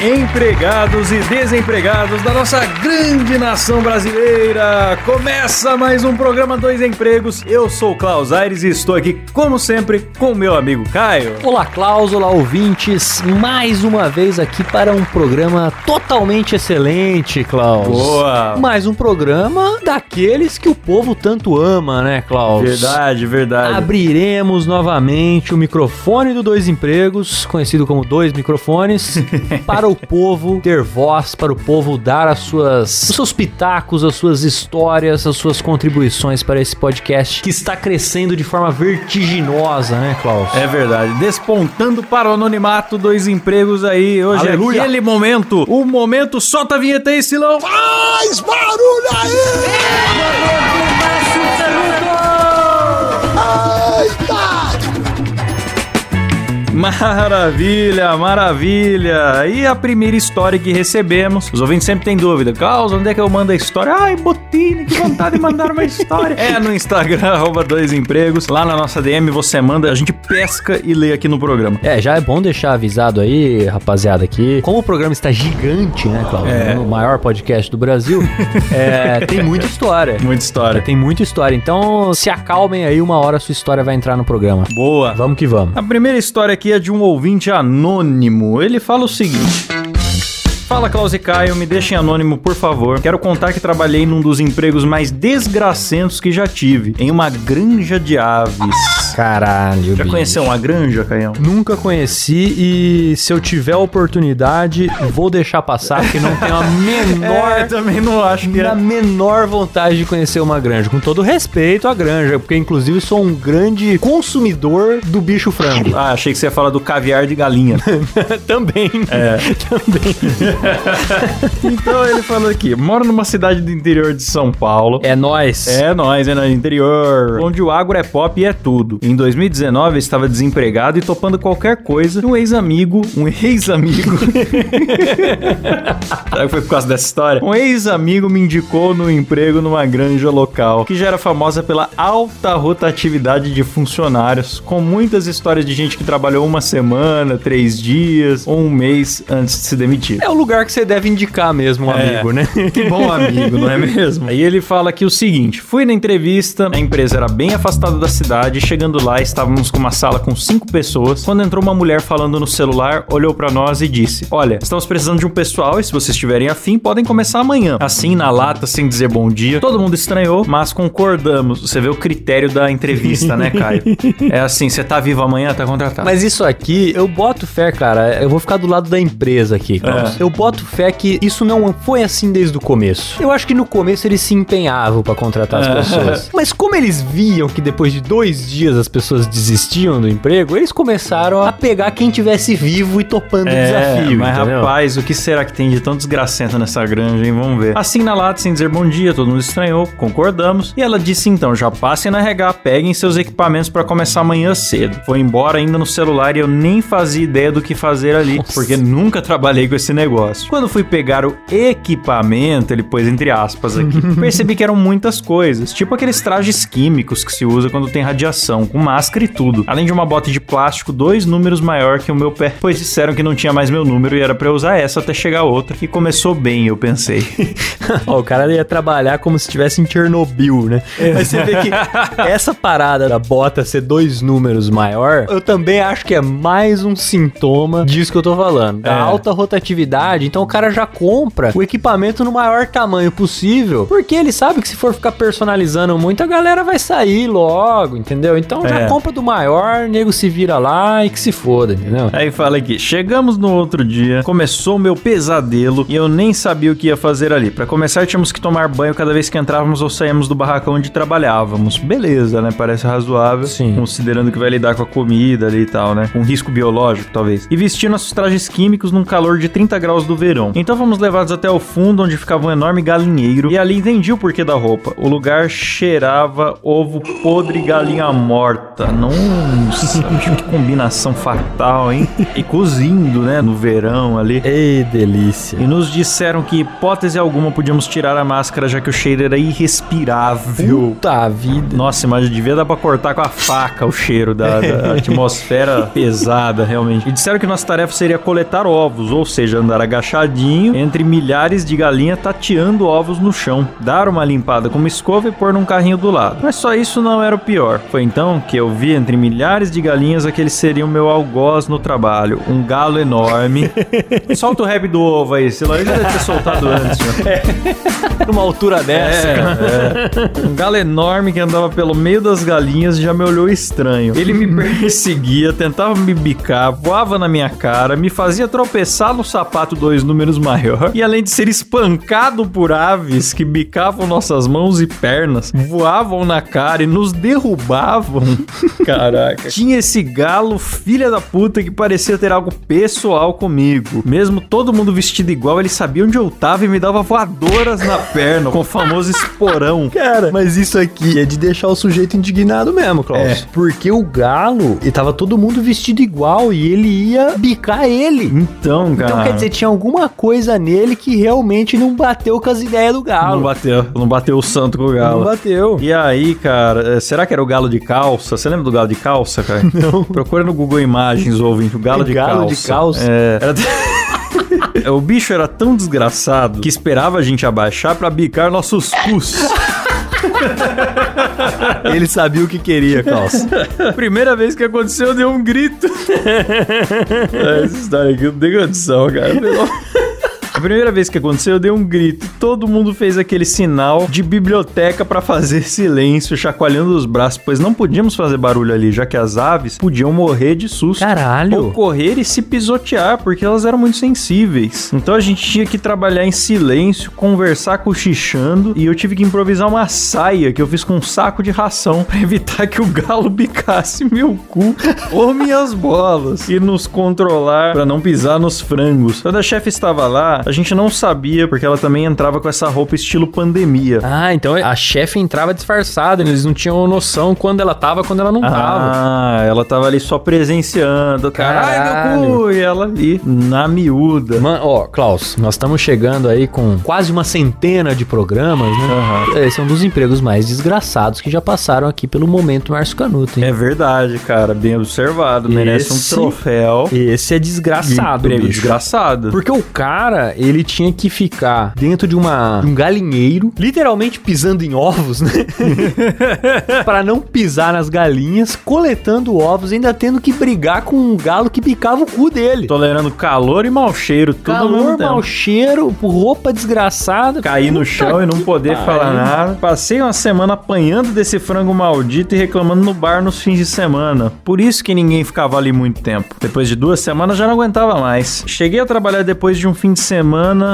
Empregados e desempregados da nossa grande nação brasileira. Começa mais um programa Dois Empregos. Eu sou o Klaus Aires e estou aqui, como sempre, com o meu amigo Caio. Olá, Klaus, olá, ouvintes. Mais uma vez aqui para um programa totalmente excelente, Klaus. Boa! Mais um programa daqueles que o povo tanto ama, né, Klaus? Verdade, verdade. Abriremos novamente o microfone do Dois Empregos, conhecido como Dois Microfones, para o povo ter voz, para o povo dar as suas, os seus pitacos, as suas histórias, as suas contribuições para esse podcast que está crescendo de forma vertiginosa, né, Klaus? É verdade. Despontando para o anonimato, dois empregos aí. Hoje Aleluia. é aquele momento. O momento, solta a vinheta aí, Silão. Faz barulho aí! Eita! Maravilha, maravilha. E a primeira história que recebemos, os ouvintes sempre têm dúvida. Carlos, onde é que eu mando a história? Ai, Botini, que vontade de mandar uma história. É no Instagram, arroba dois empregos. Lá na nossa DM você manda, a gente pesca e lê aqui no programa. É, já é bom deixar avisado aí, rapaziada, aqui. Como o programa está gigante, né, Cláudio? É. O maior podcast do Brasil, é, tem muita história. Muita história. Tem muita história. Então, se acalmem aí, uma hora a sua história vai entrar no programa. Boa. Vamos que vamos. A primeira história aqui é de um ouvinte anônimo. Ele fala o seguinte. Fala Klaus e Caio, me deixem anônimo, por favor. Quero contar que trabalhei num dos empregos mais desgracentos que já tive, em uma granja de aves. Caralho, Já bicho. conheceu uma granja, Caião? Nunca conheci e se eu tiver a oportunidade, vou deixar passar, porque não tenho a menor... É, também não acho que Na é. menor vontade de conhecer uma granja, com todo respeito à granja, porque inclusive sou um grande consumidor do bicho frango. Ah, achei que você ia falar do caviar de galinha. Também. É. Também. então ele falou aqui: moro numa cidade do interior de São Paulo. É nós. É nós, é no interior. Onde o agro é pop e é tudo. Em 2019 eu estava desempregado e topando qualquer coisa. Um ex-amigo, um ex-amigo. Será que foi por causa dessa história? Um ex-amigo me indicou no emprego numa granja local, que já era famosa pela alta rotatividade de funcionários, com muitas histórias de gente que trabalhou uma semana, três dias ou um mês antes de se demitir. É o lugar que você deve indicar mesmo, um É. amigo, né? Que bom amigo, não é mesmo? Aí ele fala aqui o seguinte: fui na entrevista, a empresa era bem afastada da cidade, chegando lá estávamos com uma sala com cinco pessoas. Quando entrou uma mulher falando no celular, olhou pra nós e disse: Olha, estamos precisando de um pessoal e se vocês estiverem afim, podem começar amanhã. Assim, na lata, sem dizer bom dia. Todo mundo estranhou, mas concordamos. Você vê o critério da entrevista, né, Caio? É assim: você tá vivo amanhã, tá contratado. Mas isso aqui, eu boto fé, cara. Eu vou ficar do lado da empresa aqui. É. Eu boto fé que isso não foi assim desde o começo. Eu acho que no começo eles se empenhavam pra contratar as É. pessoas. Mas como eles viam que depois de dois dias as pessoas desistiam do emprego, eles começaram a pegar quem tivesse vivo e topando o desafio. É, mas entendeu? rapaz, o que será que tem de tão desgracento nessa granja, hein? Vamos ver. Assim na lata, sem dizer bom dia, todo mundo estranhou, concordamos. E ela disse então: já passem na RH, peguem seus equipamentos pra começar amanhã cedo. Foi embora ainda no celular e eu nem fazia ideia do que fazer ali, Nossa. porque nunca trabalhei com esse negócio. Quando fui pegar o equipamento, ele pôs entre aspas aqui, percebi que eram muitas coisas, tipo aqueles trajes químicos que se usa quando tem radiação, com máscara e tudo. Além de uma bota de plástico dois números maior que o meu pé, pois disseram que não tinha mais meu número e era pra eu usar essa até chegar outra. E começou bem, eu pensei. Ó, o cara ia trabalhar como se estivesse em Chernobyl, né? Mas você vê que essa parada da bota ser dois números maior, eu também acho que é mais um sintoma disso que eu tô falando. Da É. alta rotatividade. Então o cara já compra o equipamento no maior tamanho possível, porque ele sabe que se for ficar personalizando muito, a galera vai sair logo, entendeu? Então já É. compra do maior, nego se vira lá e que se foda, entendeu? Aí fala aqui, chegamos no outro dia, começou o meu pesadelo e eu nem sabia o que ia fazer ali. Pra começar, tínhamos que tomar banho cada vez que entrávamos ou saíamos do barracão onde trabalhávamos. Beleza, né? Parece razoável, Sim. considerando que vai lidar com a comida ali e tal, né? Com risco biológico, talvez. E vestir nossos trajes químicos num calor de 30 graus do verão. Então fomos levados até o fundo, onde ficava um enorme galinheiro, e ali entendi o porquê da roupa. O lugar cheirava ovo podre galinha morta. Nossa, que combinação fatal, hein? E cozindo, né, no verão ali. Ei, delícia. E nos disseram que hipótese alguma podíamos tirar a máscara, já que o cheiro era irrespirável. Puta vida. Nossa, mas devia dar pra cortar com a faca o cheiro da, da atmosfera pesada, realmente. E disseram que nossa tarefa seria coletar ovos, ou seja, andar agachadinho entre milhares de galinhas tateando ovos no chão, dar uma limpada com uma escova e pôr num carrinho do lado. Mas só isso não era o pior. Foi então que eu vi entre milhares de galinhas aquele seria o meu algoz no trabalho, um galo enorme. Solta o rap do ovo aí, sei lá, ele deve ter soltado antes. Né? Numa altura dessa. É, é. Um galo enorme que andava pelo meio das galinhas já me olhou estranho. Ele me perseguia, tentava me bicar, voava na minha cara, me fazia tropeçar no sapato dois números maior. E além de ser espancado por aves que bicavam nossas mãos e pernas, voavam na cara e nos derrubavam. Caraca. Tinha esse galo, filha da puta, que parecia ter algo pessoal comigo. Mesmo todo mundo vestido igual, ele sabia onde eu tava e me dava voadoras na perna, com o famoso esporão. Cara, mas isso aqui é de deixar o sujeito indignado mesmo, Klaus. É. Porque o galo, e tava todo mundo vestido igual e ele ia bicar ele. Então, cara. Então quer dizer, tinha alguma coisa nele que realmente não bateu com as ideias do Não galo. bateu, não bateu o santo com o Não galo. bateu. E aí, cara, eh, será que era o galo de calça? Você lembra do galo de calça, cara? Não. Procura no Google Imagens, ouvinte, o galo de Galo calça. de calça? É. Era... O bicho era tão desgraçado que esperava a gente abaixar pra bicar nossos cus. Ele sabia o que queria, Klaus. Primeira vez que aconteceu, eu dei um grito. É, Essa história aqui não tem condição, cara. A primeira vez que aconteceu, eu dei um grito. Todo mundo fez aquele sinal de biblioteca pra fazer silêncio, chacoalhando os braços, pois não podíamos fazer barulho ali, já que as aves podiam morrer de susto. Caralho. Ou correr e se pisotear, porque elas eram muito sensíveis. Então a gente tinha que trabalhar em silêncio, conversar cochichando, e eu tive que improvisar uma saia que eu fiz com um saco de ração pra evitar que o galo bicasse meu cu ou minhas bolas e nos controlar pra não pisar nos frangos. Quando a chefe estava lá, a gente não sabia porque ela também entrava com essa roupa estilo pandemia. Ah, então a chefe entrava disfarçada, eles não tinham noção quando ela tava, quando ela não tava. Ah, ela tava ali só presenciando. Caralho, meu Caralho. cu! E ela ali, na miúda. Mano, ó, Klaus, nós estamos chegando aí com quase uma centena de programas, né? Aham. Esse é um dos empregos mais desgraçados que já passaram aqui pelo momento Márcio Canuto, hein? É verdade, cara. Bem observado. Merece Esse- um troféu. Esse é desgraçado, Emprego bicho. desgraçado. Porque o cara, ele tinha que ficar dentro de uma de um galinheiro, literalmente pisando em ovos, né? Pra não pisar nas galinhas, coletando ovos, ainda tendo que brigar com um galo que picava o cu dele. Tolerando calor e mau cheiro. Tudo Calor, mau cheiro, roupa desgraçada. Cair no chão e não poder pariu. falar nada. Passei uma semana apanhando desse frango maldito e reclamando no bar nos fins de semana. Por isso que ninguém ficava ali muito tempo. Depois de duas semanas já não aguentava mais. Cheguei a trabalhar depois de um fim de semana,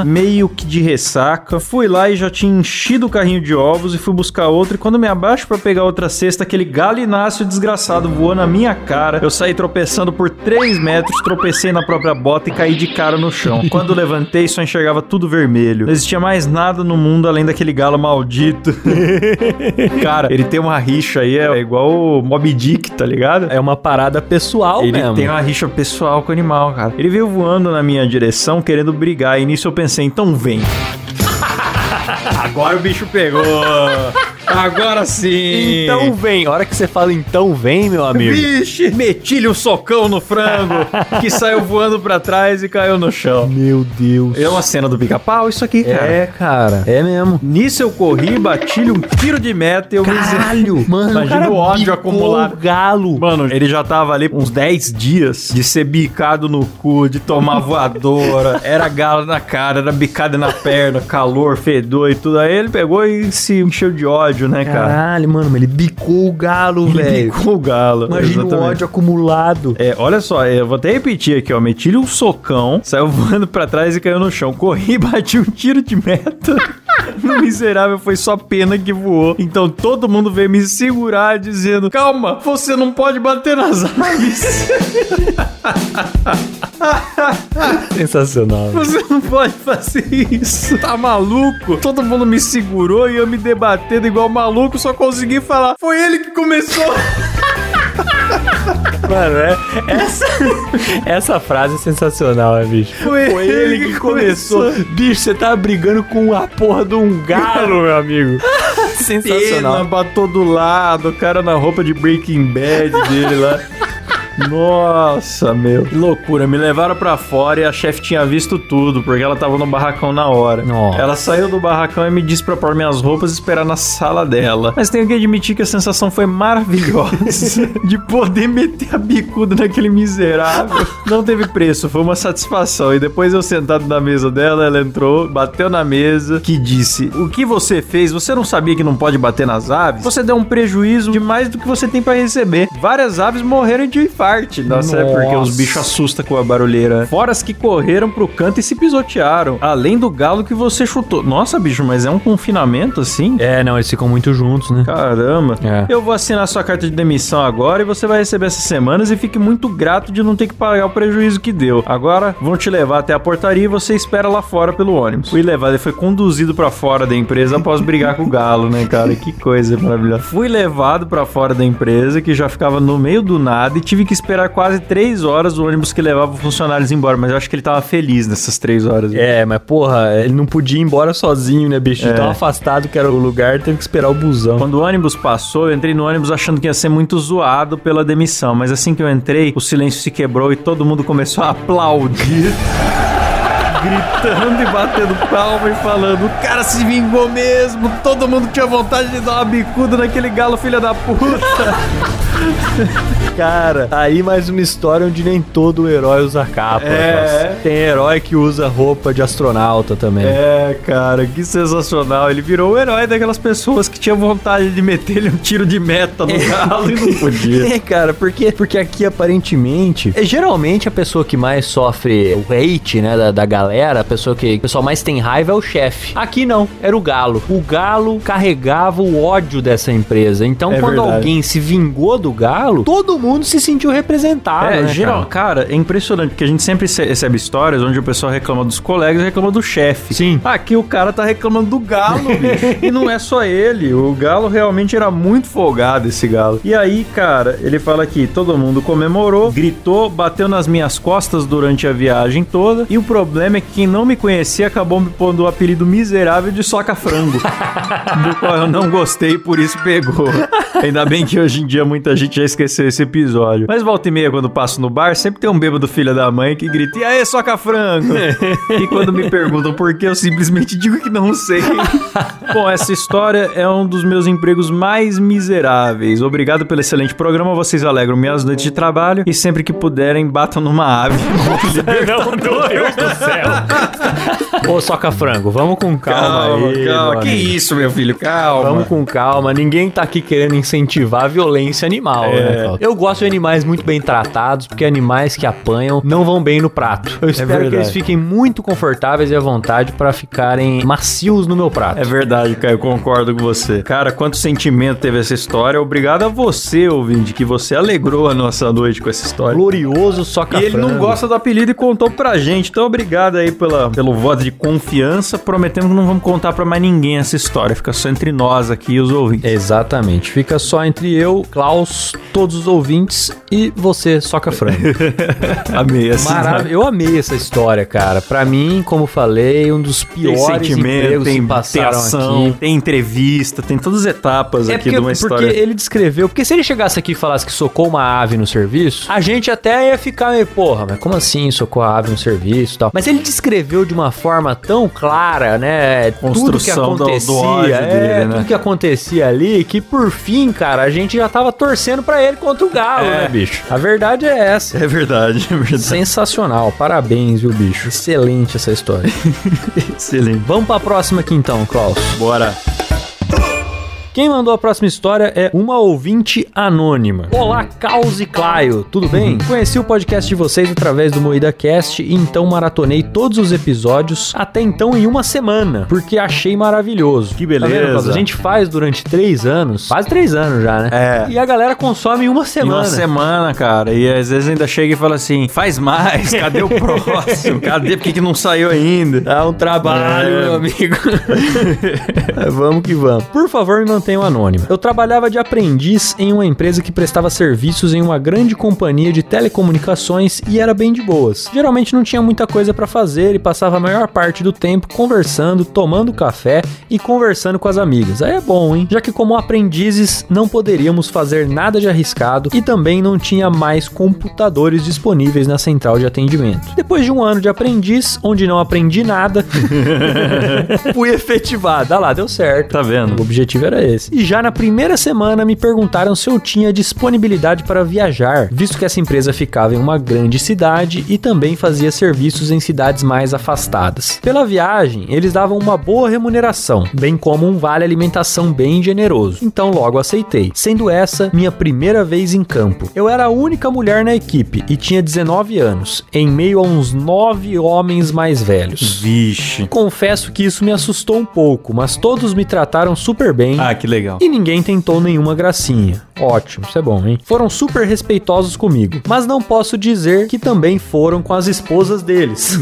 meio que de ressaca. Fui lá e já tinha enchido o carrinho de ovos e fui buscar outro. E quando me abaixo pra pegar outra cesta, aquele galináceo desgraçado voou na minha cara. Eu saí tropeçando por 3 metros, tropecei na própria bota e caí de cara no chão. Quando levantei, só enxergava tudo vermelho. Não existia mais nada no mundo além daquele galo maldito. cara, ele tem uma rixa aí, é igual o Moby Dick, tá ligado? É uma parada pessoal Ele mesmo. tem uma rixa pessoal com o animal, cara. Ele veio voando na minha direção, querendo brigar. E nisso eu pensei, então vem. Agora o bicho pegou. Agora sim. Então vem. A hora que você fala então vem, meu amigo. Vixe, meti-lhe um socão no frango que saiu voando pra trás e caiu no chão. Meu Deus. É uma cena do pica-pau, isso aqui, cara. É, cara. É mesmo. Nisso eu corri, bati-lhe um tiro de meta e eu me Caralho, mano. Imagina cara o ódio acumulado. o galo. Mano, ele já tava ali uns 10 dias de ser bicado no cu, de tomar voadora. Era galo na cara, era bicada na perna, calor, fedor e tudo. Aí ele pegou e se encheu de ódio, né, cara? Caralho, mano, mas ele bicou o galo, Ele velho. bicou o galo. Imagina o exatamente. ódio acumulado. É, olha só, eu vou até repetir aqui, ó. Meti-lhe um socão, saiu voando pra trás e caiu no chão. Corri e bati um tiro de meta. No miserável foi só pena que voou. Então todo mundo veio me segurar dizendo: Calma, você não pode bater nas aves. Sensacional. Você não pode fazer isso. Tá maluco? Todo mundo me segurou e eu me debatendo igual maluco, só consegui falar. Foi ele que começou. Mano, é, essa, essa frase é sensacional, né, bicho? Foi ele que começou. Bicho, você tá brigando com a porra de um galo, meu amigo. Pena Sensacional. pra todo lado, o cara na roupa de Breaking Bad dele lá. Nossa, meu. Que loucura. Me levaram pra fora e a chefe tinha visto tudo, porque ela tava no barracão na hora. Nossa. Ela saiu do barracão e me disse pra pôr minhas roupas e esperar na sala dela. Mas tenho que admitir que a sensação foi maravilhosa de poder meter a bicuda naquele miserável. Não teve preço, foi uma satisfação. E depois eu sentado na mesa dela, ela entrou, bateu na mesa, que disse: O que você fez? Você não sabia que não pode bater nas aves? Você deu um prejuízo de mais do que você tem pra receber. Várias aves morreram de infarte. Nossa, é porque os Nossa. bichos assustam com a barulheira. Fora as que correram pro canto e se pisotearam. Além do galo que você chutou. Nossa, bicho, mas é um confinamento assim? É, não, eles ficam muito juntos, né? Caramba. É. Eu vou assinar sua carta de demissão agora e você vai receber essas semanas e fique muito grato de não ter que pagar o prejuízo que deu. Agora vão te levar até a portaria e você espera lá fora pelo ônibus. Fui levado e foi conduzido pra fora da empresa após brigar com o galo, né, cara? Que coisa maravilhosa. Fui levado pra fora da empresa que já ficava no meio do nada e tive que esperar quase três horas o ônibus que levava os funcionários embora. Mas eu acho que ele tava feliz nessas três horas. É, mas porra, ele não podia ir embora sozinho, né, bicho? De É. tão afastado que era o lugar, teve que esperar o busão. Quando o ônibus passou, eu entrei no ônibus achando que ia ser muito zoado pela demissão, mas assim que eu entrei, o silêncio se quebrou e todo mundo começou a aplaudir. Gritando e batendo palma e falando: O cara se vingou mesmo. Todo mundo tinha vontade de dar uma bicuda naquele galo, filha da puta. Cara, aí mais uma história onde nem todo herói usa capa. É. Tem herói que usa roupa de astronauta também. É, cara, que sensacional. Ele virou o herói daquelas pessoas que tinham vontade de meter-lhe um tiro de meta no galo e não podia. É, cara, porque, porque aqui aparentemente, é geralmente a pessoa que mais sofre o hate, né, da, da galera, a pessoa que o pessoal mais tem raiva é o chefe. Aqui não, era o galo. O galo carregava o ódio dessa empresa. Então, É quando verdade. alguém se vingou do galo, todo mundo se sentiu representado, É, né, geral, cara? cara, é impressionante, porque a gente sempre rece- recebe histórias onde o pessoal reclama dos colegas e reclama do chefe. Sim. Aqui o cara tá reclamando do galo, bicho. e não é só ele. O galo realmente era muito folgado, esse galo. E aí, cara, ele fala que todo mundo comemorou, gritou, bateu nas minhas costas durante a viagem toda. E o problema é que quem não me conhecia acabou me pondo o apelido miserável de soca-frango. do qual eu não gostei, por isso pegou. Ainda bem que hoje em dia muita gente já esqueceu esse episódio. Mas volta e meia, quando passo no bar, sempre tem um bêbado filho da mãe que grita: E aí, soca-frango? e quando me perguntam por que, eu simplesmente digo que não sei. Bom, essa história é um dos meus empregos mais miseráveis. Obrigado pelo excelente programa, vocês alegram minhas noites de trabalho e sempre que puderem, batam numa ave. Não, meu Deus do céu. Ô, soca frango, vamos com calma, aí. meu Que isso, meu filho, calma. Vamos com calma, ninguém tá aqui querendo incentivar a violência animal, É. né, Cláudio? Eu gosto de animais muito bem tratados, porque animais que apanham não vão bem no prato. Eu espero que verdade. eles fiquem muito confortáveis e à vontade pra ficarem macios no meu prato. É verdade, Caio, eu concordo com você. Cara, quanto sentimento teve essa história. Obrigado a você, ouvinte, que você alegrou a nossa noite com essa história. Glorioso soca E ele não gosta do apelido e contou pra gente. Então, obrigado aí pela, pelo voto de confiança. Prometemos que não vamos contar pra mais ninguém essa história. Fica só entre nós aqui e os ouvintes. Exatamente. Fica só entre eu, Klaus, todos os ouvintes e você, soca frango. Amei essa Maravilha. Eu amei essa história, cara. Pra mim, como falei, um dos Tem piores sentimento, empregos tem, que tem passaram ação, aqui. tem entrevista, tem todas as etapas É aqui porque, de uma história. porque ele descreveu. Porque se ele chegasse aqui e falasse que socou uma ave no serviço, a gente até ia ficar meio, porra, mas como assim socou a ave no serviço e tal? Mas ele descreveu de uma forma tão clara, né? tudo que Construção do- do acontecia. é, dele, né? Tudo que acontecia ali, que por fim, cara, a gente já tava torcendo pra ele contra o Galo, É. né, bicho? A verdade é essa. É verdade, é verdade. Sensacional, parabéns, viu, bicho? Excelente essa história. Excelente. Vamos pra próxima aqui então, Klaus. Bora. Quem mandou a próxima história é uma ouvinte anônima. Olá, Caos e Claio, tudo bem? Conheci o podcast de vocês através do Moída Cast e então maratonei todos os episódios até então em uma semana, porque achei maravilhoso. Que beleza. Tá vendo, Klaus? a gente faz durante três anos, quase três anos já, né? É. E a galera consome em uma Em semana. uma semana, cara. E às vezes ainda chega e fala assim: faz mais, cadê o próximo? Cadê? Por que, que não saiu ainda? Dá um trabalho, É. meu amigo. É, vamos que vamos. Por favor, me mantenham anônimo. Eu trabalhava de aprendiz em uma empresa que prestava serviços em uma grande companhia de telecomunicações e era bem de boas. Geralmente não tinha muita coisa pra fazer e passava a maior parte do tempo conversando, tomando café e conversando com as amigas. Aí é bom, hein? Já que como aprendizes não poderíamos fazer nada de arriscado e também não tinha mais computadores disponíveis na central de atendimento. Depois de um ano de aprendiz, onde não aprendi nada, fui efetivado. Ah lá, deu certo. Tá vendo? O objetivo era esse. E já na primeira semana me perguntaram se eu tinha disponibilidade para viajar, visto que essa empresa ficava em uma grande cidade e também fazia serviços em cidades mais afastadas. Pela viagem, eles davam uma boa remuneração, bem como um vale alimentação bem generoso. Então logo aceitei, sendo essa minha primeira vez em campo. Eu era a única mulher na equipe e tinha 19 anos, em meio a uns 9 homens mais velhos. Vixe. Confesso que isso me assustou um pouco, mas todos me trataram super bem. Ah, que legal. E ninguém tentou nenhuma gracinha. Ótimo, isso é bom, hein? Foram super respeitosos comigo, mas não posso dizer que também foram com as esposas deles.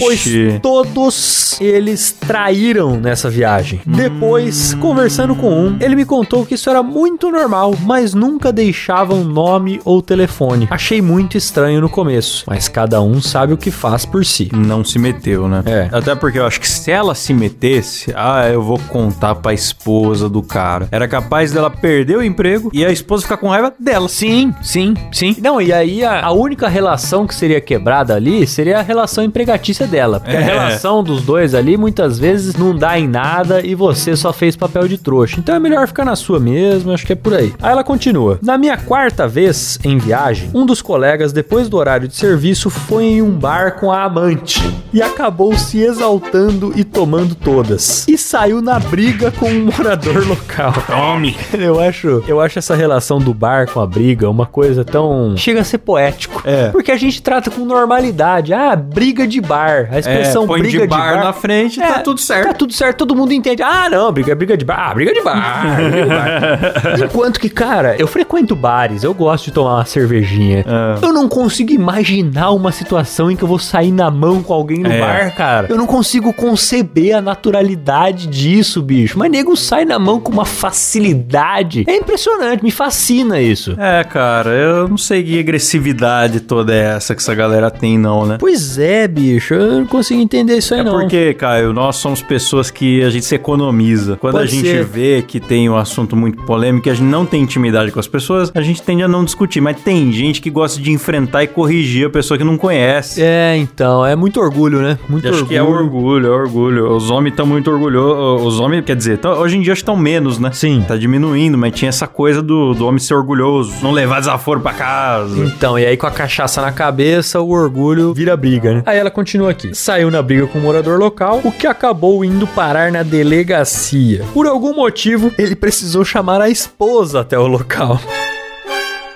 Pois Vixe. todos eles traíram nessa viagem. Depois, conversando com um, ele me contou que isso era muito normal, mas nunca deixavam nome ou telefone. Achei muito estranho no começo, mas cada um sabe o que faz por si. Não se meteu, né? É. Até porque eu acho que se ela se metesse, ah, eu vou contar pra esposa do cara. Era capaz dela perder o emprego e a esposa ficar com raiva dela. Sim, sim, sim. Não, e aí a, a única relação que seria quebrada ali seria a relação empregatícia dela. Porque a É. relação dos dois ali muitas vezes não dá em nada e você só fez papel de trouxa. Então é melhor ficar na sua mesmo, acho que é por aí. Aí ela continua. Na minha quarta vez em viagem, um dos colegas, depois do horário de serviço, foi em um bar com a amante e acabou se exaltando e tomando todas. E saiu na briga com um morador local. Tome. Eu acho, eu acho essa relação do bar com a briga uma coisa tão. Chega a ser poético. É. Porque a gente trata com normalidade. Ah, briga de bar. A expressão É, põe briga de bar, na frente, tá tudo certo. Tá tudo certo, todo mundo entende. Ah, não, briga, briga de bar. Ah, briga de bar. briga de bar. Enquanto que, cara, eu frequento bares, eu gosto de tomar uma cervejinha. Ah. Eu não consigo imaginar uma situação em que eu vou sair na mão com alguém no É. bar, cara. Eu não consigo conceber a naturalidade disso, bicho. Mas nego sai na mão com uma facilidade. É impressionante, me fascina isso. É, cara, eu não sei que agressividade toda é essa que essa galera tem, não, né? Pois é, bicho, eu não consigo entender isso aí É não. porque, Caio, nós somos pessoas que a gente se economiza. Quando Pode a gente ser. vê que tem um assunto muito polêmico e a gente não tem intimidade com as pessoas, a gente tende a não discutir. Mas tem gente que gosta de enfrentar e corrigir a pessoa que não conhece. É, então, é muito orgulho, né? Muito Eu acho orgulho. que é orgulho, é orgulho. Os homens estão muito orgulhosos. Os homens, quer dizer, tão- hoje em dia acho que estão menos, né? Sim. Tá diminuindo, mas tinha essa coisa do, do homem ser orgulhoso, não levar desaforo pra casa. Então, e aí com a cachaça na cabeça, o orgulho vira briga, né? Aí ela continua aqui. Saiu na briga com o morador local, o que acabou indo parar na delegacia. Por algum motivo, ele precisou chamar a esposa até o local.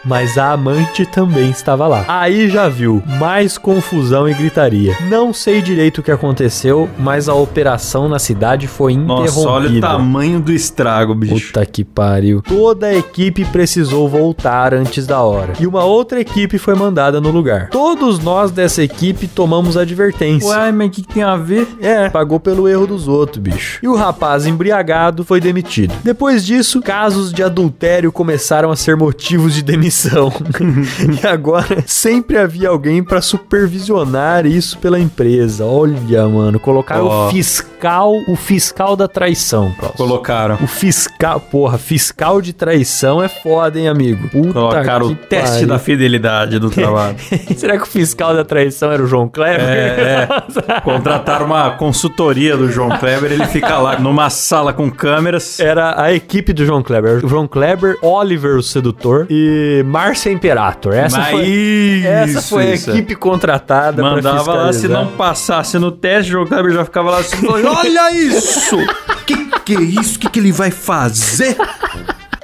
Mas a amante também estava lá. Aí já viu, mais confusão e gritaria. Não sei direito o que aconteceu, mas a operação na cidade foi interrompida. Nossa, olha o tamanho do estrago, bicho. Puta que pariu. Toda a equipe precisou voltar antes da hora. E uma outra equipe foi mandada no lugar. Todos nós dessa equipe tomamos advertência. Ué, mas o que, que tem a ver? É, pagou pelo erro dos outros, bicho. E o rapaz embriagado foi demitido. Depois disso, casos de adultério começaram a ser motivos de demissão. e agora sempre havia alguém pra supervisionar isso pela empresa. Olha, mano, colocaram Ó. o fiscal, o fiscal da traição, próximo. Colocaram. O fiscal, porra, fiscal de traição é foda, hein, amigo? Puta Colocaram o teste pariu. da fidelidade do trabalho. Será que o fiscal da traição era o João Kleber? É, é. Contrataram uma consultoria do João Kleber, ele fica lá numa sala com câmeras. Era a equipe do João Kleber. O João Kleber, Oliver, o sedutor, e Márcia Imperator. Essa Mas foi, isso, essa foi a isso. equipe contratada pra Mandava lá, se não passasse no teste, o Kleber já ficava lá assim, olha isso! Que que isso? O que, que ele vai fazer?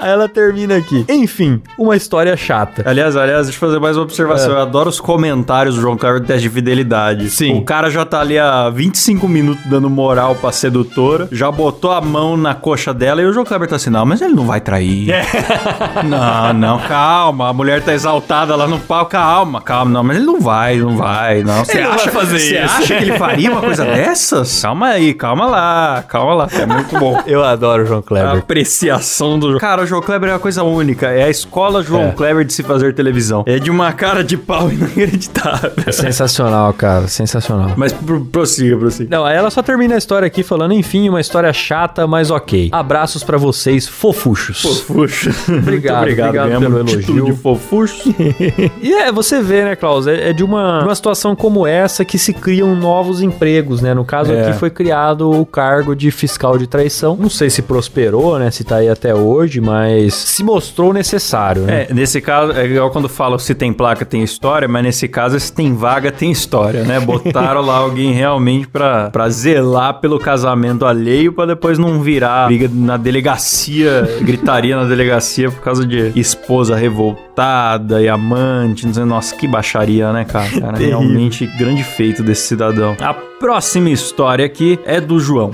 Aí ela termina aqui. Enfim, uma história chata. Aliás, aliás, deixa eu fazer mais uma observação. É. Eu adoro os comentários do João Cleber do teste de fidelidade. Sim. O cara já tá ali há 25 minutos dando moral pra sedutora, já botou a mão na coxa dela e o João Kleber tá assim, não, mas ele não vai trair. É. não, não, calma. A mulher tá exaltada lá no pau, calma, calma. Não, mas ele não vai, não vai, não. Você acha, fazer você isso. acha que ele faria uma coisa dessas? Calma aí, calma lá, calma lá. É muito bom. Eu adoro o João A Kleber. apreciação do Cara, o João Kleber é uma coisa única. É a escola João É. Kleber de se fazer televisão. É de uma cara de pau inacreditável. Sensacional, cara. Sensacional. Mas pro- prossiga, prossiga. Não, aí ela só termina a história aqui falando, enfim, uma história chata, mas ok. Abraços pra vocês, fofuchos. Fofuxo. Obrigado, obrigado Ganhamos pelo um elogio. de fofuxo. E é, você vê, né, Klaus? É, é de uma, de uma situação como essa que se criam novos empregos, né? No caso É. aqui foi criado o cargo de fiscal de traição. Não sei se prosperou, né? Se tá aí até hoje, mas se mostrou necessário, né? É, nesse caso, é igual quando falam se tem placa, tem história, mas nesse caso, se tem vaga, tem história, né? Botaram lá alguém realmente pra, pra zelar pelo casamento alheio pra depois não virar briga na delegacia, gritaria na delegacia por causa de esposa revoltada e amante, não sei, nossa, que baixaria, né, cara? Cara, realmente grande feito desse cidadão. A próxima história aqui é do João.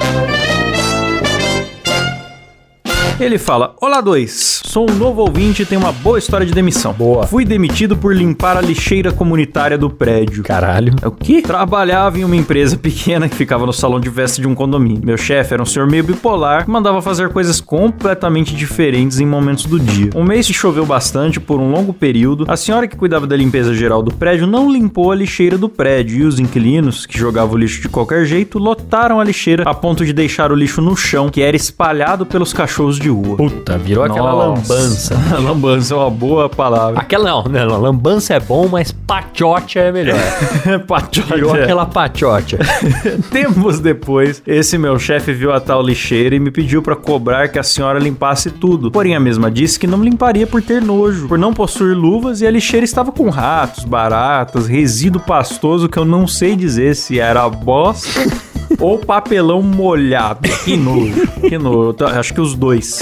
Ele fala: Olá, dois. Sou um novo ouvinte e tenho uma boa história de demissão. Boa. Fui demitido por limpar a lixeira comunitária do prédio. Caralho. É o quê? Trabalhava em uma empresa pequena que ficava no salão de festa de um condomínio. Meu chefe era um senhor meio bipolar que mandava fazer coisas completamente diferentes em momentos do dia. Um mês choveu bastante por um longo período, a senhora que cuidava da limpeza geral do prédio não limpou a lixeira do prédio e os inquilinos, que jogavam o lixo de qualquer jeito, lotaram a lixeira a ponto de deixar o lixo no chão, que era espalhado pelos cachorros de rua. Puta, virou aquela Nossa. lambança. lambança é uma boa palavra. Aquela não, não, lambança é bom, mas patiote é melhor. Patiote. Virou aquela patiote. Tempos depois, esse meu chefe viu a tal lixeira e me pediu pra cobrar que a senhora limpasse tudo. Porém, a mesma disse que não limparia por ter nojo, por não possuir luvas e a lixeira estava com ratos, baratas, resíduo pastoso que eu não sei dizer se era bosta ou papelão molhado. Que nojo, que nojo. Acho que os dois.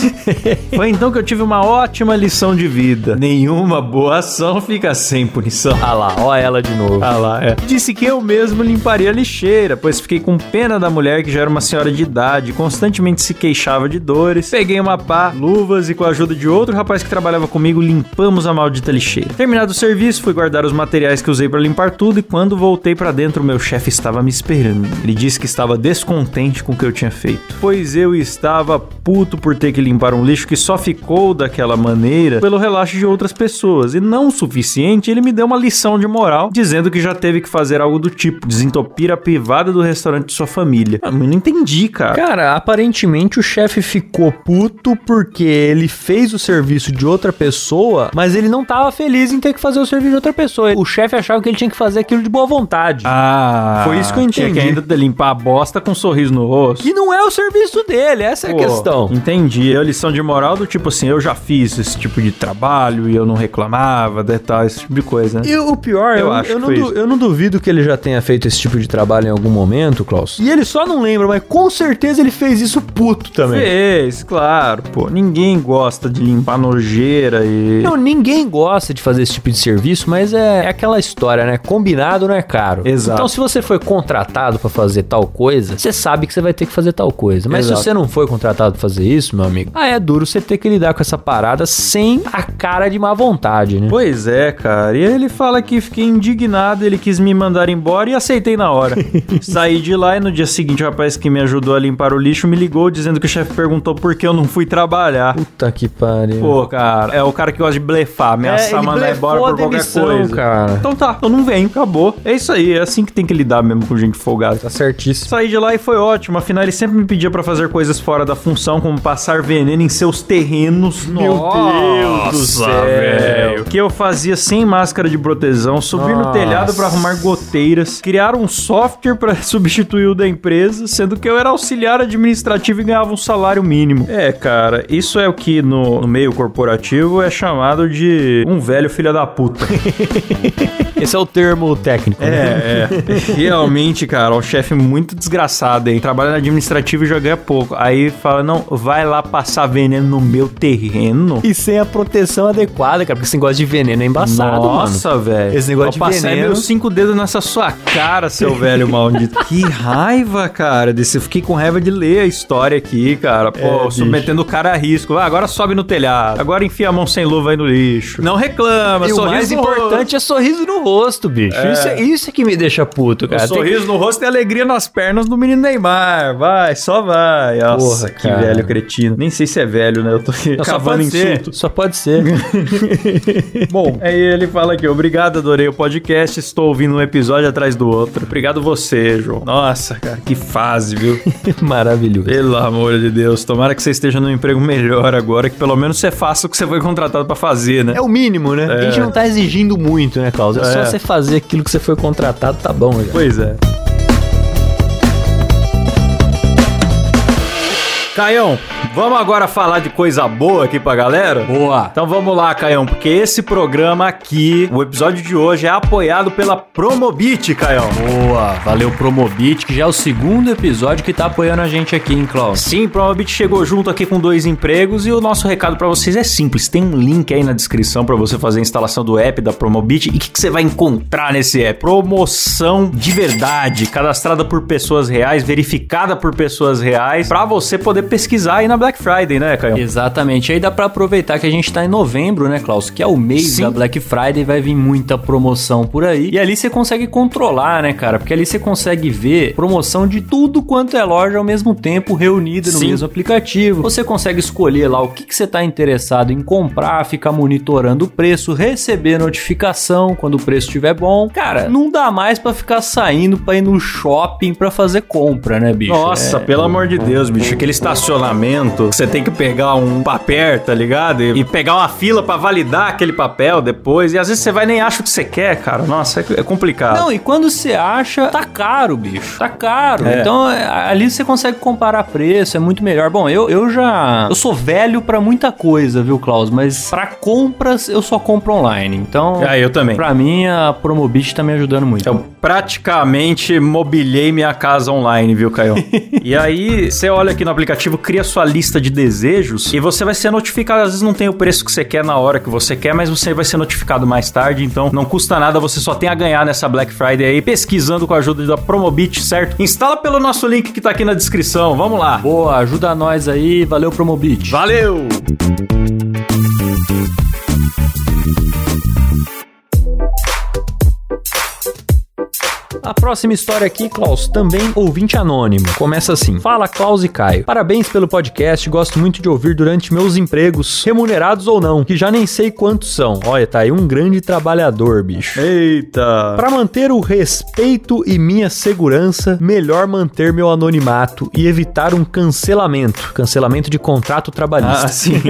Foi então que eu tive uma ótima lição de vida. Nenhuma boa ação fica sem punição. Ah lá, ó ela de novo. Ah lá, é. Disse que eu mesmo limparia a lixeira, pois fiquei com pena da mulher que já era uma senhora de idade, constantemente se queixava de dores. Peguei uma pá, luvas e com a ajuda de outro rapaz que trabalhava comigo, limpamos a maldita lixeira. Terminado o serviço, fui guardar os materiais que usei pra limpar tudo e quando voltei pra dentro, meu chefe estava me esperando. Ele disse que estava descontente com o que eu tinha feito, pois eu estava puto por ter que limpar um lixo que só ficou daquela maneira pelo relaxo de outras pessoas. E não o suficiente, ele me deu uma lição de moral, dizendo que já teve que fazer algo do tipo, desentupir a privada do restaurante de sua família. Ah, mas não entendi, cara. Cara, aparentemente o chefe ficou puto porque ele fez o serviço de outra pessoa, mas ele não tava feliz em ter que fazer o serviço de outra pessoa. O chefe achava que ele tinha que fazer aquilo de boa vontade. Ah, Foi isso que eu entendi. Que ainda limpar a bosta com um sorriso no rosto. E não é o serviço dele, essa é a Pô, questão. Entendi. É a lição de moral do tipo assim, eu já fiz esse tipo de trabalho e eu não reclamava, de tal, esse tipo de coisa, né? E o pior, Eu eu, acho eu não du- eu não duvido que ele já tenha feito esse tipo de trabalho em algum momento, Klaus. E ele só não lembra, mas com certeza ele fez isso puto também. Fez, claro, pô. Ninguém gosta de limpar nojeira e. Não, ninguém gosta de fazer esse tipo de serviço, mas é, é aquela história, né? Combinado não é caro. Exato. Então, se você foi contratado pra fazer tal coisa, você sabe que você vai ter que fazer tal coisa. Mas Exato. se você não foi contratado pra fazer isso, meu amigo, ah, é duro você ter que lidar com essa parada sem a cara de má vontade, né? Pois é, cara. E ele fala que fiquei indignado, ele quis me mandar embora e aceitei na hora. Saí de lá e no dia seguinte o rapaz que me ajudou a limpar o lixo me ligou dizendo que o chefe perguntou por que eu não fui trabalhar. Puta que pariu. Pô, cara, é o cara que gosta de blefar, ameaçar ele mandar embora por qualquer demissão, coisa. cara. Então tá, eu não venho, acabou. É isso aí, é assim que tem que lidar mesmo com gente folgada. Tá certíssimo. Saí de lá e foi ótimo. Afinal, ele sempre me pedia pra fazer coisas fora da função, como passar veneno em seus terrenos. Meu Deus do céu. velho. Que eu fazia sem máscara de proteção, subir no Nossa. telhado pra arrumar goteiras, criar um software pra substituir o da empresa, sendo que eu era auxiliar administrativo e ganhava um salário mínimo. É, cara, isso é o que no, no meio corporativo é chamado de um velho filho da puta. Esse é o termo técnico, né? É, é. Realmente, cara, um chefe muito desgraçado, hein? Trabalha na administrativa e já ganha pouco. Aí fala, não, vai lá passar veneno no meu terreno. E sem a proteção adequada, cara, porque esse negócio de veneno é embaçado, mano. Nossa, velho. Esse negócio Vou de passar veneno- meus cinco dedos nessa sua cara, seu velho maldito. que raiva, cara. Desse, eu fiquei com raiva de ler a história aqui, cara. Pô, É, bicho. submetendo o cara a risco. Ah, agora sobe no telhado. Agora enfia a mão sem luva aí no lixo. Não reclama, E o sorriso mais no rosto. importante é sorriso no rosto, bicho. Isso, é, isso é que me deixa puto, O cara. Tem- sorriso no rosto e alegria nas pernas do menino Neymar. Vai, só vai. Nossa, Porra, que cara. velho cretino. Nem sei se é velho, né? Eu tô aqui Só cavando ser. insulto. Só pode ser. Bom, aí ele fala aqui, obrigado, adorei o podcast, estou ouvindo um episódio atrás do outro. Obrigado você, João. Nossa, cara, que fase, viu? Maravilhoso. Pelo amor de Deus, tomara que você esteja num emprego melhor agora, que pelo menos você faça o que você foi contratado pra fazer, né? É o mínimo, né? A gente não tá exigindo muito, né, Klaus? É, só É. você fazer aquilo que você foi contratado, tá bom, já. Pois é. Caião, vamos agora falar de coisa boa aqui pra galera? Boa. Então vamos lá, Caião, porque esse programa aqui, o episódio de hoje é apoiado pela Promobit, Caião. Boa. Valeu, Promobit, que já é o segundo episódio que tá apoiando a gente aqui, hein, Klaus? Sim, Promobit chegou junto aqui com dois empregos e o nosso recado pra vocês é simples. Tem um link aí na descrição pra você fazer a instalação do app da Promobit. E o que, que você vai encontrar nesse app? Promoção de verdade, cadastrada por pessoas reais, verificada por pessoas reais, pra você poder pesquisar aí na Black Friday, né, Caio? Exatamente. Aí dá pra aproveitar que a gente tá em novembro, né, Klaus? Que é o mês Sim. da Black Friday, vai vir muita promoção por aí. E ali você consegue controlar, né, cara? Porque ali você consegue ver promoção de tudo quanto é loja ao mesmo tempo, reunida no Sim. mesmo aplicativo. Você consegue escolher lá o que, que você tá interessado em comprar, ficar monitorando o preço, receber notificação quando o preço estiver bom. Cara, não dá mais pra ficar saindo pra ir no shopping pra fazer compra, né, bicho? Nossa, É- pelo amor de Deus, bicho. Aquele estacionamento, você tem que pegar um papel, tá ligado? E, e pegar uma fila pra validar aquele papel depois. E às vezes você vai nem acha o que você quer, cara. Nossa, é, é complicado. Não, e quando você acha, tá caro, bicho. Tá caro. É. Então, é, ali você consegue comparar preço, é muito melhor. Bom, eu, eu já. Eu sou velho pra muita coisa, viu, Klaus? Mas pra compras, eu só compro online. Então, Ah, eu também. pra mim, a Promobit tá me ajudando muito. Eu praticamente mobilei minha casa online, viu, Caio? e aí, você olha aqui no aplicativo, cria sua lista de desejos e você vai ser notificado. Às vezes não tem o preço que você quer na hora que você quer, mas você vai ser notificado mais tarde. Então não custa nada, você só tem a ganhar nessa Black Friday aí, pesquisando com a ajuda da Promobit, certo? Instala pelo nosso link que tá aqui na descrição. Vamos lá. Boa, ajuda nós aí. Valeu, Promobit. Valeu! A próxima história aqui, Klaus, também ouvinte anônimo. Começa assim: Fala, Klaus e Caio. Parabéns pelo podcast, gosto muito de ouvir durante meus empregos, remunerados ou não, que já nem sei quantos são. Olha, tá aí um grande trabalhador, bicho. Eita! Para manter o respeito e minha segurança, melhor manter meu anonimato e evitar um cancelamento. Cancelamento de contrato trabalhista. Ah, sim.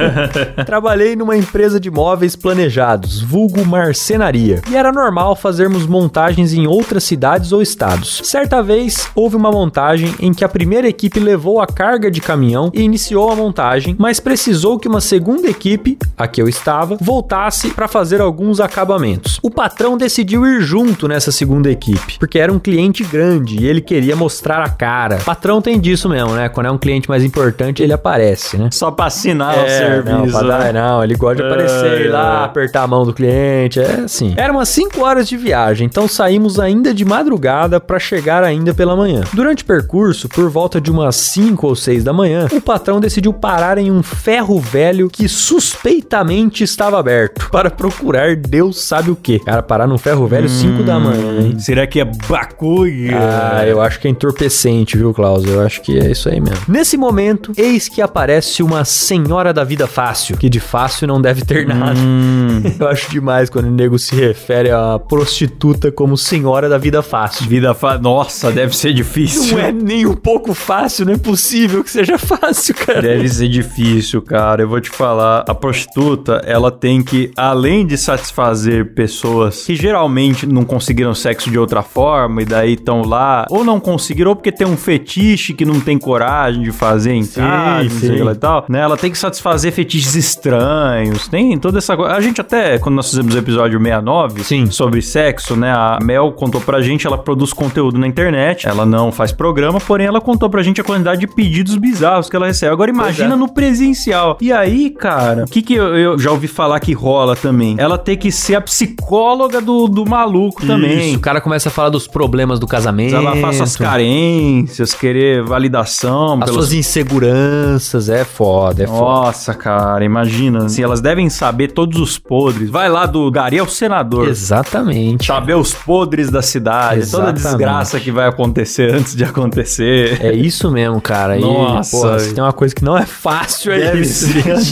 Trabalhei numa empresa de móveis planejados, vulgo marcenaria, e era normal fazermos montagens em outras cidades ou estados. Certa vez, houve uma montagem em que a primeira equipe levou a carga de caminhão e iniciou a montagem, mas precisou que uma segunda equipe, a que eu estava, voltasse para fazer alguns acabamentos. O patrão decidiu ir junto nessa segunda equipe, porque era um cliente grande e ele queria mostrar a cara. Patrão tem disso mesmo, né? Quando é um cliente mais importante, ele aparece, né? Só pra assinar o É, serviço. Não, dar, né? não, ele gosta de aparecer ir lá, ai. apertar a mão do cliente, é assim. Era umas 5 horas de viagem, então saímos ainda de madrugada pra chegar ainda pela manhã. Durante o percurso, por volta de umas 5 ou 6 da manhã, o patrão decidiu parar em um ferro velho que suspeitamente estava aberto para procurar Deus sabe o que. Cara, parar num ferro velho 5 da manhã, hein? Será que é bacuia? Ah, eu acho que é entorpecente, viu, Klaus? Eu acho que é isso aí mesmo. Nesse momento, eis que aparece uma senhora da vida fácil, que de fácil não deve ter nada. Eu acho demais quando o nego se refere a prostituta como senhora da vida fácil. Vida fa... Nossa, deve ser difícil. Não é nem um pouco fácil, não é possível que seja fácil, cara. Deve ser difícil, cara. Eu vou te falar. A prostituta, ela tem que, além de satisfazer pessoas que geralmente não conseguiram sexo de outra forma e daí estão lá, ou não conseguiram, ou porque tem um fetiche que não tem coragem de fazer em Sim, casa, não sei sim. o que lá e tal, né? Ela tem que satisfazer fetiches estranhos. Tem toda essa coisa. A gente até, quando nós fizemos o episódio 69 Sim. sobre sexo, né? A Mel contou contou pra gente, ela produz conteúdo na internet, ela não faz programa, porém ela contou pra gente a quantidade de pedidos bizarros que ela recebe. Agora imagina é. no presencial. E aí, cara, o que que eu, eu já ouvi falar que rola também? Ela ter que ser a psicóloga do, do maluco também. Isso, o cara começa a falar dos problemas do casamento. Ela faz suas carências, querer validação. As pelos- suas inseguranças, é foda, é foda. Nossa, cara, imagina. Assim, elas devem saber todos os podres. Vai lá do Gari ao senador. Exatamente. Saber os podres da cidade, toda a Exatamente. desgraça que vai acontecer antes de acontecer. É isso mesmo, cara. E, Nossa. porra, se tem uma coisa que não é fácil, é Deve isso.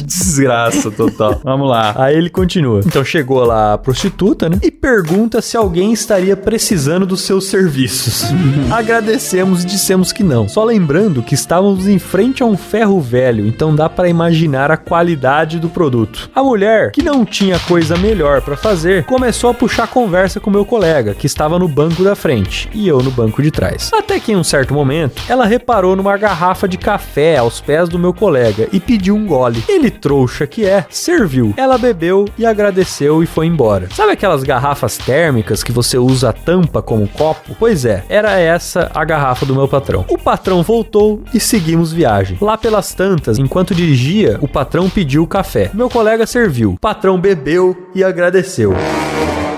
desgraça total. Vamos lá. Aí ele continua. Então chegou lá a prostituta, né? E pergunta se alguém estaria precisando dos seus serviços. Agradecemos e dissemos que não. Só lembrando que estávamos em frente a um ferro velho, então dá pra imaginar a qualidade do produto. A mulher, que não tinha coisa melhor pra fazer, começou a puxar conversa com meu colega, que estava no banco da frente, e eu no banco de trás. Até que em um certo momento, ela reparou numa garrafa de café aos pés do meu colega e pediu um gole. Ele, trouxa que é, serviu. Ela bebeu e agradeceu e foi embora. Sabe aquelas garrafas térmicas que você usa a tampa como copo? Pois é, era essa a garrafa do meu patrão. O patrão voltou e seguimos viagem. Lá pelas tantas, enquanto dirigia, o patrão pediu café. Meu colega serviu. O patrão bebeu e agradeceu.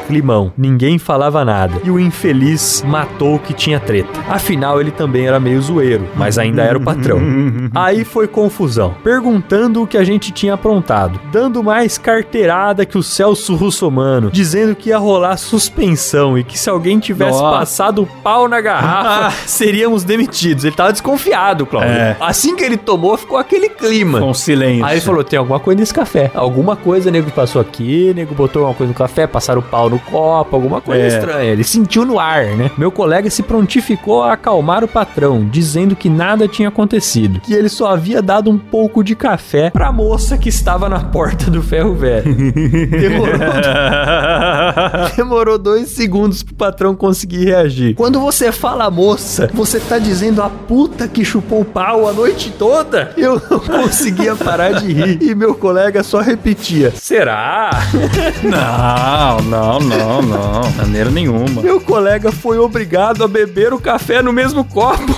Climão. Ninguém falava nada. E o infeliz matou o que tinha treta. Afinal, ele também era meio zoeiro, mas ainda era o patrão. Aí foi confusão. Perguntando o que a gente tinha aprontado. Dando mais carteirada que o Celso Russomano. Dizendo que ia rolar suspensão e que se alguém tivesse Nossa. passado o pau na garrafa, seríamos demitidos. Ele tava desconfiado, Cláudio. É. Assim que ele tomou, ficou aquele clima. Com silêncio. Aí ele falou: tem alguma coisa nesse café. Alguma coisa, nego passou aqui, nego botou alguma coisa no café, passaram o pau no copo, alguma coisa É. estranha. Ele sentiu no ar, né? Meu colega se prontificou a acalmar o patrão, dizendo que nada tinha acontecido, que ele só havia dado um pouco de café pra moça que estava na porta do ferro velho. Demorou Demorou dois segundos pro patrão conseguir reagir. Quando você fala moça, você tá dizendo a puta que chupou o pau a noite toda? Eu não conseguia parar de rir e meu colega só repetia: Será? Não, não, não, não. Maneira nenhuma. Meu colega foi obrigado a beber o café no mesmo copo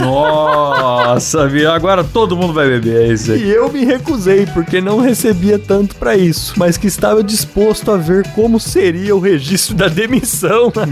Nossa, viu? Agora todo mundo vai beber, é isso aí. e eu me recusei porque não recebia tanto pra isso, mas que estava disposto a ver como seria o registro da demissão.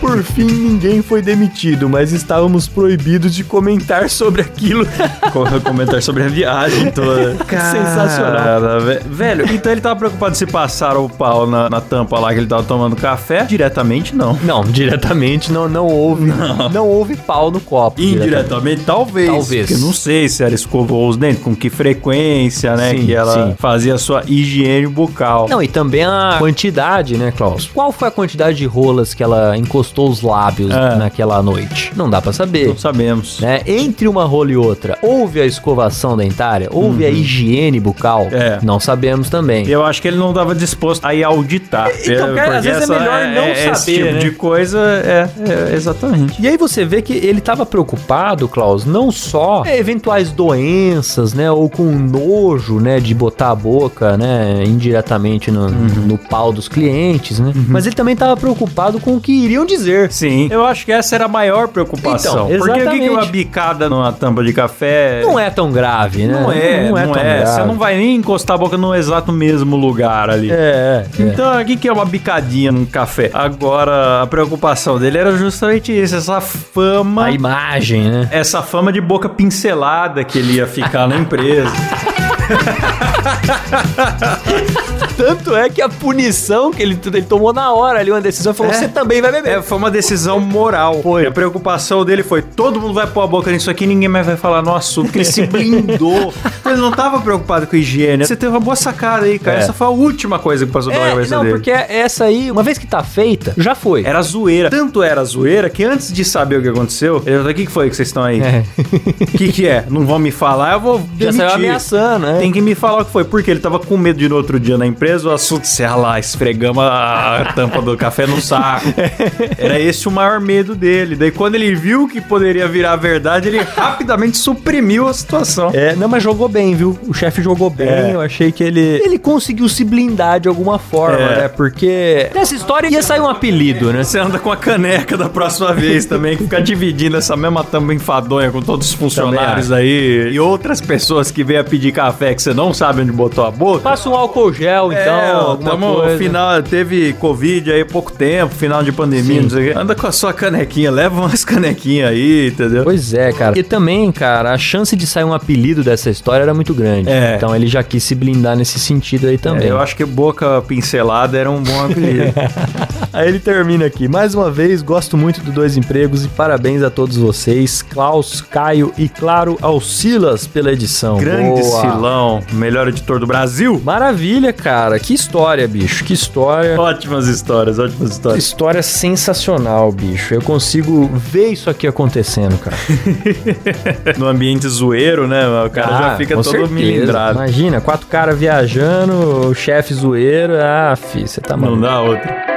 Por fim, ninguém foi demitido, mas estávamos proibidos de comentar sobre aquilo. Co- Comentar sobre a viagem toda. Sensacional. Cara, ve- velho, então ele tava preocupado se passaram o pau na, na tampa lá que ele tava tomando café? Diretamente, não. Não, diretamente não, não houve. Não. houve pau no copo. Indiretamente, talvez. Talvez. Porque eu não sei se ela escovou os dentes, com que frequência, né? Sim, que ela sim. fazia a sua higiene bucal. Não, e também a quantidade, né, Klaus? Qual foi a quantidade de rolas que ela encostou os lábios É. naquela noite? Não dá pra saber. Não sabemos. Né? Entre uma rola e outra, houve a escovação dentária? Houve a higiene bucal? Uhum. É. Não sabemos também. Eu acho que ele não estava disposto a ir auditar. Então, cara, às vezes é melhor não Esse saber, tipo né? de coisa é, é, exatamente. E aí você vê que ele estava preocupado, Klaus, não só com eventuais doenças, né, ou com nojo, né, de botar a boca, né, indiretamente no, Uhum. no pau dos clientes, né, mas ele também estava preocupado com o que iriam dizer. Sim. Eu acho que essa era a maior preocupação. Então, Porque o que, que uma bicada numa tampa de café. Não é tão grave, né? Não é, não é. tão Você grave. não vai nem encostar a boca no exato mesmo lugar ali. É, é. Então, o que, que é uma bicadinha num café? Agora, a preocupação dele era justamente isso, essa fama. A imagem, né? Essa fama de boca pincelada que ele ia ficar na empresa. Tanto é que a punição que ele, ele tomou na hora ali, uma decisão, falou: É. você também vai beber. É, foi uma decisão moral. Foi. A preocupação dele foi: todo mundo vai pôr a boca nisso aqui ninguém mais vai falar no assunto, porque ele se blindou. ele não tava preocupado com higiene. Você teve uma boa sacada aí, cara. É. Essa foi a última coisa que passou pela É, cabeça não, dele. porque essa aí, uma vez que tá feita, já foi. Era zoeira. Tanto era zoeira que antes de saber o que aconteceu, ele falou: o que, que foi que vocês estão aí? É. O que, que é? Não vão me falar, eu vou Já demitir. saiu ameaçando, né? Tem que me falar o que foi. Porque ele tava com medo de ir no outro dia na empresa o assunto, sei lá, esfregamos a tampa do café no saco. Era esse o maior medo dele. Daí quando ele viu que poderia virar verdade, ele rapidamente suprimiu a situação. É, não, mas jogou bem, viu? O chefe jogou bem. É. Eu achei que ele. Ele conseguiu se blindar de alguma forma, É. né? Porque nessa história ia sair um apelido, né? Você anda com a caneca da próxima vez também, que fica dividindo essa mesma tampa enfadonha com todos os funcionários aí e outras pessoas que vêm a pedir café que você não sabe onde botou a boca. Passa um álcool gel, então, é, alguma tamo coisa. final, teve Covid aí pouco tempo, final de pandemia, Sim. não sei o quê. Anda com a sua canequinha, leva umas canequinhas aí, entendeu? Pois é, cara. E também, cara, a chance de sair um apelido dessa história era muito grande. É. Então ele já quis se blindar nesse sentido aí também. É, eu acho que boca pincelada era um bom apelido. Aí ele termina aqui. Mais uma vez, gosto muito do Dois Empregos e parabéns a todos vocês, Klaus, Caio e, claro, ao Silas pela edição. Grande Boa. Silão, melhor editor do Brasil. Maravilha, cara. Que história, bicho. Que história. Ótimas histórias, ótimas histórias. História sensacional, bicho. Eu consigo ver isso aqui acontecendo, cara. No ambiente zoeiro, né? O cara Ah, já fica todo certeza. Imagina, quatro caras viajando, o chefe zoeiro. Ah, fi, você tá Não maluco. dá outra.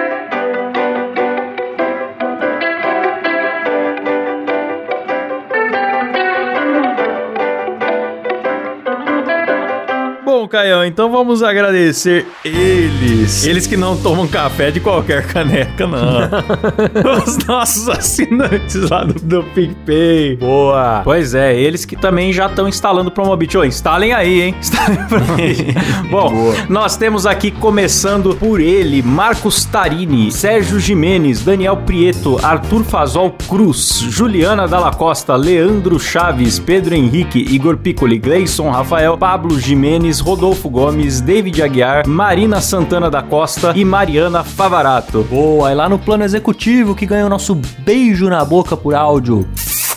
Caião, então vamos agradecer eles. Eles que não tomam café de qualquer caneca, não. Os nossos assinantes lá do, do PicPay. Boa. Pois é, eles que também já estão instalando o Promobit. Ô, instalem aí, hein? Instalem Promobit. Bom, nós temos aqui, começando por ele, Marcos Tarini, Sérgio Jimenez, Daniel Prieto, Arthur Fazol Cruz, Juliana Dalla Costa, Leandro Chaves, Pedro Henrique, Igor Piccoli, Gleison Rafael, Pablo Jimenez, Rodolfo Gomes, David Aguiar, Marina Santana da Costa e Mariana Favarato. Boa, e lá no plano executivo que ganhou nosso beijo na boca por áudio.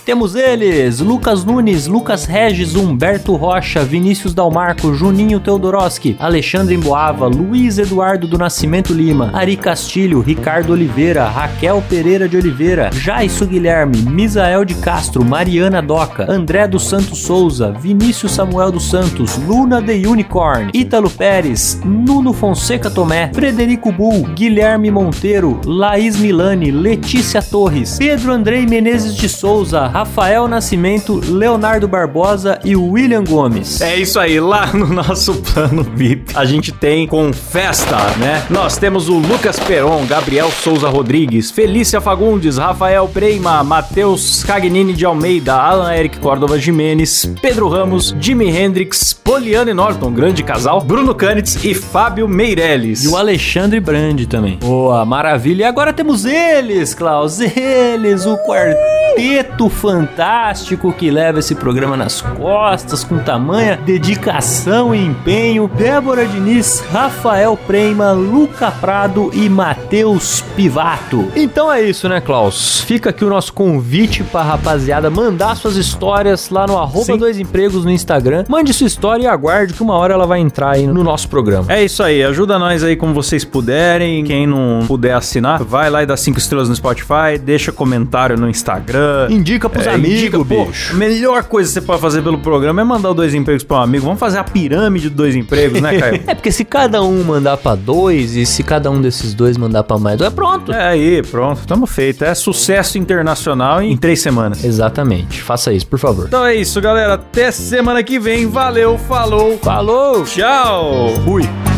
Temos eles: Lucas Nunes, Lucas Regis, Humberto Rocha, Vinícius Dalmarco, Juninho Teodoroski, Alexandre Emboava, Luiz Eduardo do Nascimento Lima, Ari Castilho, Ricardo Oliveira, Raquel Pereira de Oliveira, Jaisso Guilherme, Misael de Castro, Mariana Doca, André dos Santos Souza, Vinícius Samuel dos Santos, Luna The Unicorn, Ítalo Pérez, Nuno Fonseca Tomé, Frederico Bull, Guilherme Monteiro, Laís Milani, Letícia Torres, Pedro Andrei Menezes de Souza, Rafael Nascimento, Leonardo Barbosa e William Gomes. É isso aí, lá no nosso plano VIP a gente tem com festa, né? Nós temos o Lucas Peron, Gabriel Souza Rodrigues, Felícia Fagundes, Rafael Preima, Matheus Cagnini de Almeida, Alan Eric Córdova Jimenez, Pedro Ramos, Jimi Hendrix, Poliane Norton, grande casal, Bruno Canitz e Fábio Meirelles. E o Alexandre Brandi também. Boa, maravilha. E agora temos eles, Klaus. Eles, o quarteto fantástico que leva esse programa nas costas com tamanha dedicação e empenho. Débora Diniz, Rafael Preima, Luca Prado e Matheus Pivato. Então é isso, né, Klaus? Fica aqui o nosso convite pra rapaziada mandar suas histórias lá no arroba dois empregos no Instagram. Mande sua história e aguarde que uma hora ela vai entrar aí no nosso programa. É isso aí, ajuda nós aí como vocês puderem. Quem não puder assinar, vai lá e dá cinco estrelas no Spotify, deixa comentário no Instagram. Indica pros É, amigos, pô, bicho. a melhor coisa que você pode fazer pelo programa é mandar o dois empregos para um amigo. Vamos fazer a pirâmide de dois empregos, né, Caio? É porque se cada um mandar pra dois e se cada um desses dois mandar pra mais dois, é pronto. é aí, pronto, tamo feito. É sucesso internacional em três semanas. Exatamente. Faça isso, por favor. Então é isso, galera. Até semana que vem. Valeu, falou, Falou! tchau. Fui!